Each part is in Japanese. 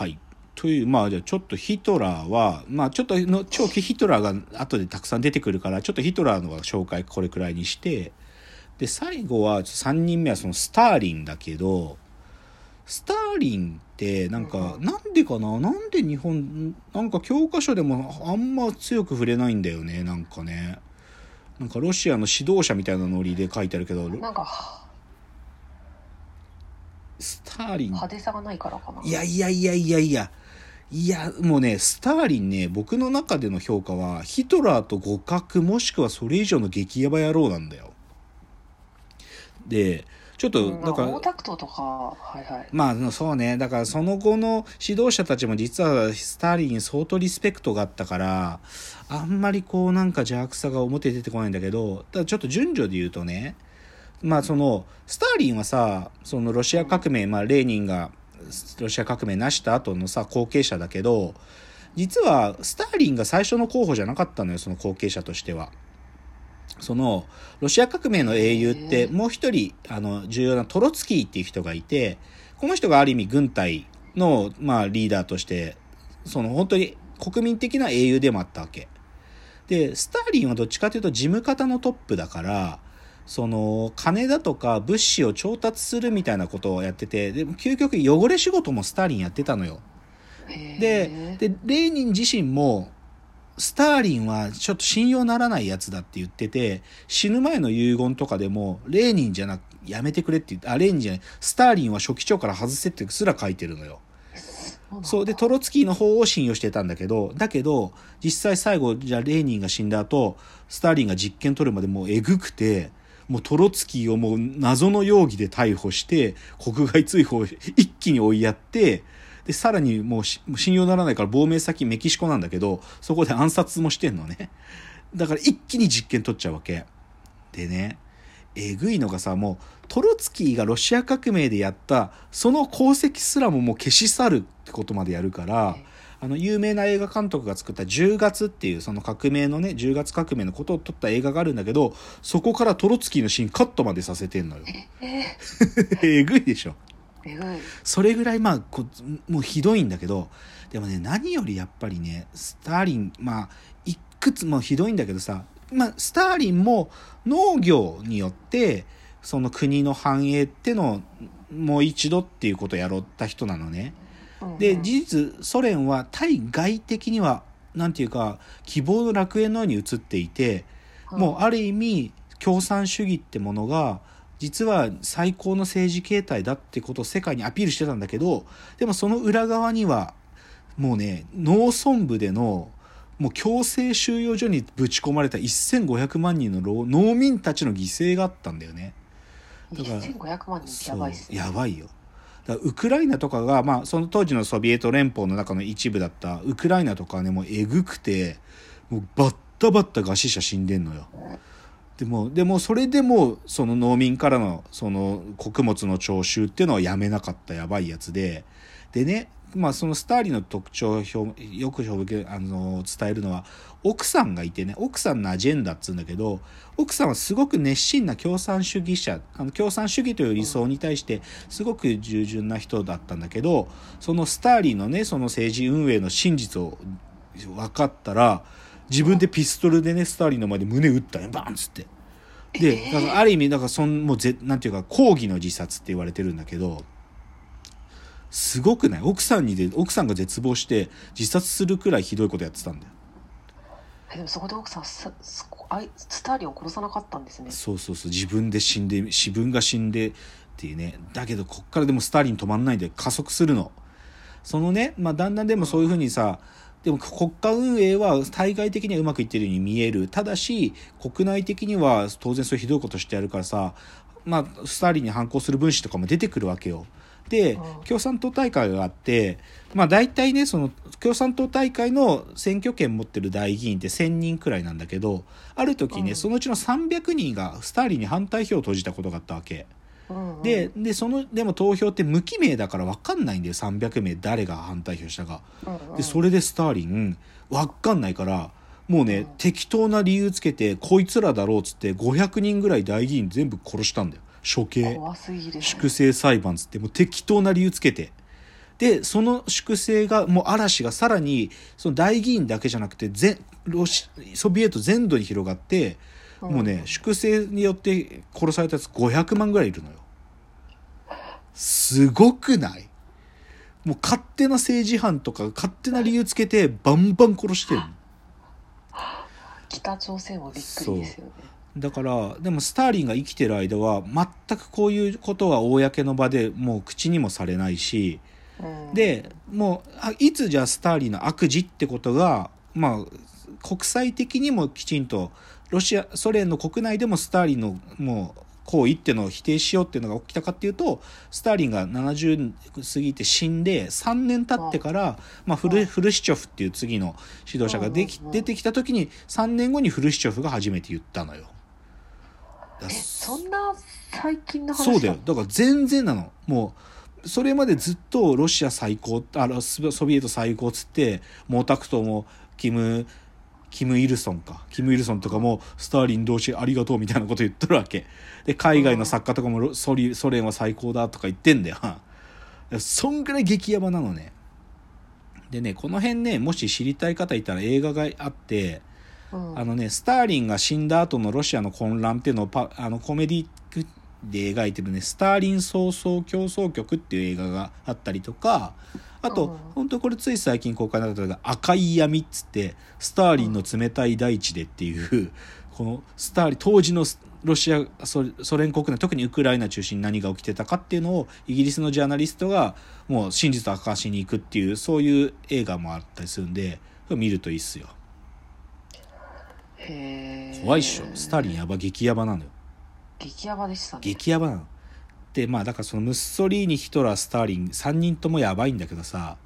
はい。というまあじゃあちょっとヒトラーはまあちょっとの長期ヒトラーが後でたくさん出てくるからちょっとヒトラーの紹介これくらいにしてで最後は3人目はそのスターリンだけどスターリンってなんかなんでかな？なんで日本なんか教科書でもあんま強く触れないんだよねなんかね。なんかロシアの指導者みたいなノリで書いてあるけどなんかスターリン。派手さがないからかな。いやいやいやいやいや。いやもうねスターリンね僕の中での評価はヒトラーと互角もしくはそれ以上の激ヤバ野郎なんだよ。でちょっとだから、毛沢東とかはいはい。まあそうね。だからその後の指導者たちも実はスターリンに相当リスペクトがあったからあんまりこうなんか邪悪さが表に出てこないんだけどただちょっと順序で言うとねまあそのスターリンはさそのロシア革命、まあ、レーニンがロシア革命なした後のさ後継者だけど実はスターリンが最初の候補じゃなかったのよその後継者としては。そのロシア革命の英雄ってもう一人あの重要なトロツキーっていう人がいてこの人がある意味軍隊の、まあ、リーダーとしてその本当に国民的な英雄でもあったわけ。でスターリンはどっちかというと事務方のトップだからその金だとか物資を調達するみたいなことをやっててでも究極汚れ仕事もスターリンやってたのよ。ででレーニン自身もスターリンはちょっと信用ならないやつだって言ってて死ぬ前の遺言とかでもレーニンじゃなくやめてくれって言ってあレーニンじゃないスターリンは書記長から外せってすら書いてるのよ。そうでトロツキーの方を信用してたんだけどだけど実際最後じゃあレーニンが死んだ後スターリンが実験取るまでもうえぐくてもうトロツキーをもう謎の容疑で逮捕して国外追放を一気に追いやってで、さらにもう信用ならないから亡命先メキシコなんだけど、そこで暗殺もしてんのね。だから一気に実験取っちゃうわけ。でね、えぐいのがさ、もうトロツキーがロシア革命でやったその功績すらももう消し去るってことまでやるから、あの有名な映画監督が作った10月っていうその革命のね10月革命のことを撮った映画があるんだけどそこからトロツキーのシーンカットまでさせてんのよ。え ぐいでしょ。それぐらいまあこもうひどいんだけどでもね何よりやっぱりねスターリンまあいくつもひどいんだけどさ、まあ、スターリンも農業によってその国の繁栄ってのもう一度っていうことをやろった人なのね。で事実ソ連は対外的には何て言うか希望の楽園のように映っていてもうある意味共産主義ってものが実は最高の政治形態だってことを世界にアピールしてたんだけどでもその裏側にはもうね農村部でのもう強制収容所にぶち込まれた1500万人の農民たちの犠牲があったんだよね。だから1500万人やばいっすね。やばいよ。ウクライナとかが、まあ、その当時のソビエト連邦の中の一部だったウクライナとかねもうえぐくてもうバッタバッタ餓死者死んでんのよ。でもでもそれでもその農民からのその穀物の徴収っていうのはやめなかったやばいやつででねまあそのスターリンの特徴をよく表あの伝えるのは奥さんがいてね奥さんのアジェンダっつうんだけど奥さんはすごく熱心な共産主義者あの共産主義という理想に対してすごく従順な人だったんだけどそのスターリンのねその政治運営の真実を分かったら自分でピストルでねスターリンの前で胸撃ったんバンっつって。でだからある意味だからそんもうぜなんていうか抗議の自殺って言われてるんだけどすごくない奥さんにで奥さんが絶望して自殺するくらいひどいことやってたんだよ。でもそこで奥さんスターリンを殺さなかったんですね。そうそうそう。自分で死んで自分が死んでっていうね。だけどこっからでもスターリン止まんないで加速するの。そのね、まあ、だんだんでもそういうふうにさ、うんでも国家運営は対外的にはうまくいってるように見える。ただし、国内的には当然そういうひどいことしてやるからさ、まあ、スターリンに反抗する分子とかも出てくるわけよ。で、共産党大会があって、まあ大体ね、その共産党大会の選挙権持ってる大議員って1000人くらいなんだけど、ある時ね、そのうちの300人がスターリンに反対票を投じたことがあったわけ。ででそのでも投票って無記名だから分かんないんだよ300名。誰が反対票したか、でそれでスターリン分かんないからもうね、適当な理由つけてこいつらだろうっつって500人ぐらい大議員全部殺したんだよ処刑粛清裁判つってもう適当な理由つけて。でその粛清がもう嵐がさらにその大議員だけじゃなくて全ロシソビエト全土に広がってもうね粛清によって殺されたやつ500万ぐらいいるのよ。すごくない？もう勝手な政治犯とか勝手な理由つけてバンバン殺してるの。北朝鮮はびっくりですよねだからでもスターリンが生きてる間は全くこういうことは公の場でもう口にもされないしうん。でもうあいつじゃあスターリンの悪事ってことがまあ国際的にもきちんとロシアソ連の国内でもスターリンのもう行為っていうのを否定しようっていうのが起きたかっていうとスターリンが70過ぎて死んで3年経ってから、まあ、フルフルシチョフっていう次の指導者ができ出てきた時に3年後にフルシチョフが初めて言ったのよ。そんな最近の話そうだよ。だから全然なの。もうそれまでずっとロシア最高あのソソビエト最高っつって毛沢東もキムキム・イルソンか。キム・イルソンとかもスターリン同士ありがとうみたいなこと言っとるわけ。で海外の作家とかもロソリソ連は最高だとか言ってんだよ。そんぐらい激ヤバなのね。でねこの辺ねもし知りたい方いたら映画があってうんあのね、スターリンが死んだ後のロシアの混乱っていうのをパあのコメディで描いてるね、スターリン早々競争曲っていう映画があったりとか、あと、うん本当これつい最近公開になったのが赤い闇っつって、スターリンの冷たい大地でっていう、このスターリン、当時のロシア、ソソ連国内、特にウクライナ中心に何が起きてたかっていうのを、イギリスのジャーナリストがもう真実を明かしに行くっていう、そういう映画もあったりするんで、見るといいっすよ。へー。怖いっしょ。スターリンやば激ヤバなのよ。激ヤバでしたね。激ヤバなので。まあだからそのムッソリーニヒトラースターリン3人ともやばいんだけどさ。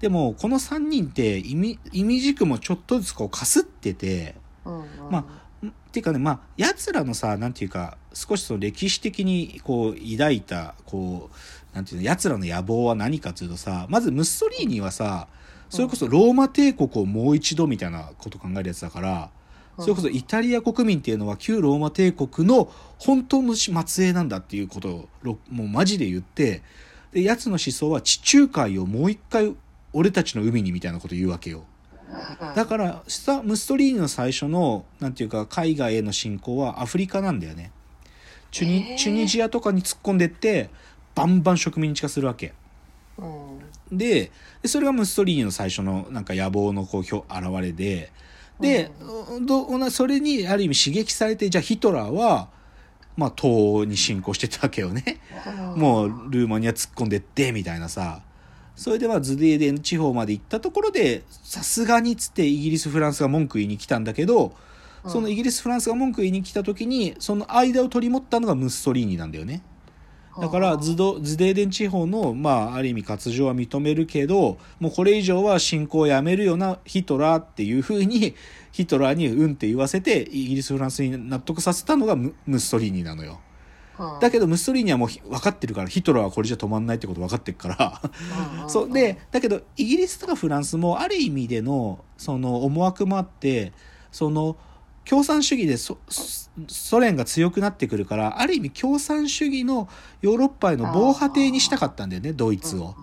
でもこの3人って意味意味軸もちょっとずつこうかすっててうんうん。まんっていうかねまあやつらのさなんていうか少しその歴史的にこう抱いたこうなんていうのやつらの野望は何かっていうとさまずムッソリーニはさそれこそローマ帝国をもう一度みたいなこと考えるやつだから、それこそイタリア国民っていうのは旧ローマ帝国の本当の末裔なんだっていうことをろもうマジで言ってでやつの思想は地中海をもう一回俺たちの海にみたいなこと言うわけよ。うん。だからスタムストリーニの最初のなんていうか海外への侵攻はアフリカなんだよね。チュへー。ニチュニジアとかに突っ込んでってバンバン植民地化するわけ。うん。ででそれがムッソリーニの最初のなんか野望のこう表現れでで、どなそれにある意味刺激されてじゃあヒトラーは、まあ、東欧に侵攻してたわけよね。うんもうルーマニア突っ込んでってみたいなさ。それではズデーデン地方まで行ったところでさすがにっつってイギリスフランスが文句言いに来たんだけどそのイギリスフランスが文句言いに来た時にその間を取り持ったのがムッソリーニなんだよねだからズドズデーデン地方のまあある意味割譲は認めるけどもうこれ以上は侵攻をやめるようなヒトラーっていうふうにヒトラーにうんって言わせてイギリスフランスに納得させたのがムムッソリーニなのよ。うんだけどムッソリーニはもうひ分かってるからヒトラーはこれじゃ止まんないってこと分かってるから。そう。でだけどイギリスとかフランスもある意味でのその思惑もあってその共産主義でそそソ連が強くなってくるからある意味共産主義のヨーロッパへの防波堤にしたかったんだよねドイツを。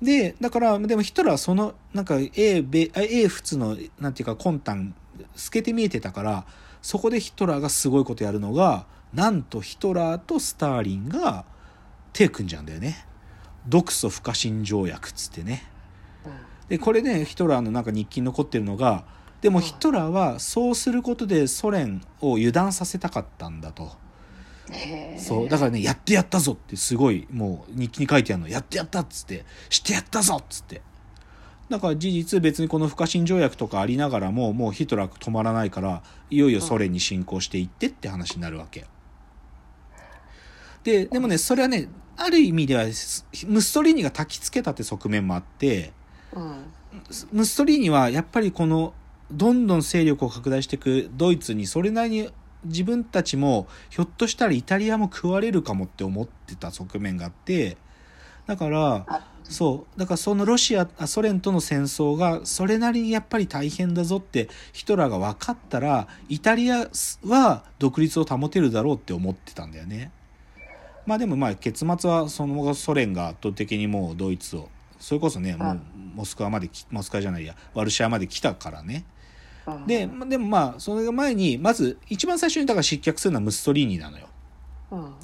でだからでもヒトラーはそのなんか A, 米 A 仏のなんていうか魂胆透けて見えてたからそこでヒトラーがすごいことやるのがなんとヒトラーとスターリンが手組んじゃうんだよね独ソ不可侵条約っつってねでこれねヒトラーのなんか日記に残ってるのがでもヒトラーはそうすることでソ連を油断させたかったんだと。そう。だからねやってやったぞってすごいもう日記に書いてあるの。やってやったっつって。してやったぞっつって。だから事実別にこの不可侵条約とかありながらももうヒトラー止まらないからいよいよソ連に侵攻していってって話になるわけ。ででもねそれはねある意味ではムッソリーニが焚きつけたって側面もあってうん。ムッソリーニはやっぱりこのどんどん勢力を拡大していく。ドイツにそれなりに自分たちもひょっとしたらイタリアも食われるかもって思ってた側面があってだからあそう。だからそのロシアあソ連との戦争がそれなりにやっぱり大変だぞってヒトラーが分かったらイタリアは独立を保てるだろうって思ってたんだよね。まあでもまあ結末はその後ソ連が圧倒的にもうドイツをそれこそねもううんモスクワまできモスクワじゃないやワルシャワまで来たからね。うんでまでもまあそれが前にまず一番最初にだから失脚するのはムッソリーニなのよ。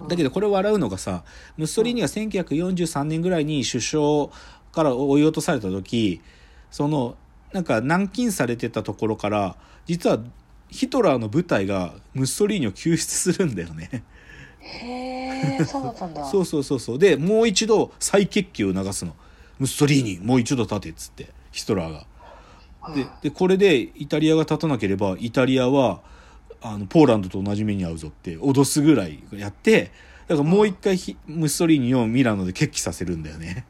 だけどこれ笑うのがさムッソリーニが1943年ぐらいに首相から追い落とされた時そのなんか軟禁されてたところから実はヒトラーの部隊がムッソリーニを救出するんだよね。へえそうだったんだ。そうそうそうそう。でもう一度再決起を促すの。ムッソリーニもう一度立てっつってヒトラーが。ででこれでイタリアが立たなければイタリアはあのポーランドと同じ目に遭うぞって脅すぐらいやってだからもう一回ひムッソリーニをミラノで決起させるんだよね。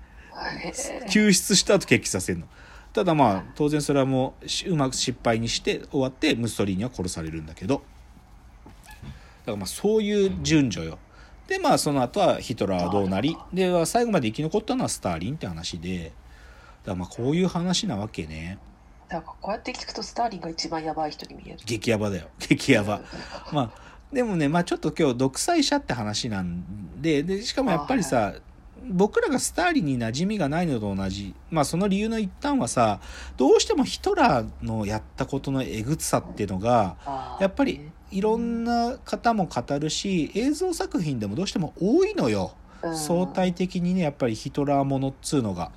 救出した後決起させるの。ただまあ当然それはもうしうまく失敗にして終わってムッソリーニは殺されるんだけど。だからまあそういう順序よ。でまあその後はヒトラーはどうなりで最後まで生き残ったのはスターリンって話で。だからまあこういう話なわけねなんかこうやって聞くとスターリンが一番やばい人に見える。激ヤバだよ。激ヤバ。まあでもねまあちょっと今日独裁者って話なんででしかもやっぱりさ僕らがスターリンに馴染みがないのと同じまあその理由の一端はさどうしてもヒトラーのやったことのえぐつさっていうのがやっぱりいろんな方も語るし映像作品でもどうしても多いのよ。うん。相対的にねやっぱりヒトラーものっつうのが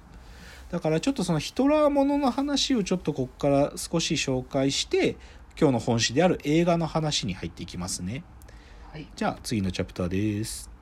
だからちょっとそのヒトラーものの話をちょっとここから少し紹介して今日の本誌である映画の話に入っていきますね。はい。じゃあ次のチャプターです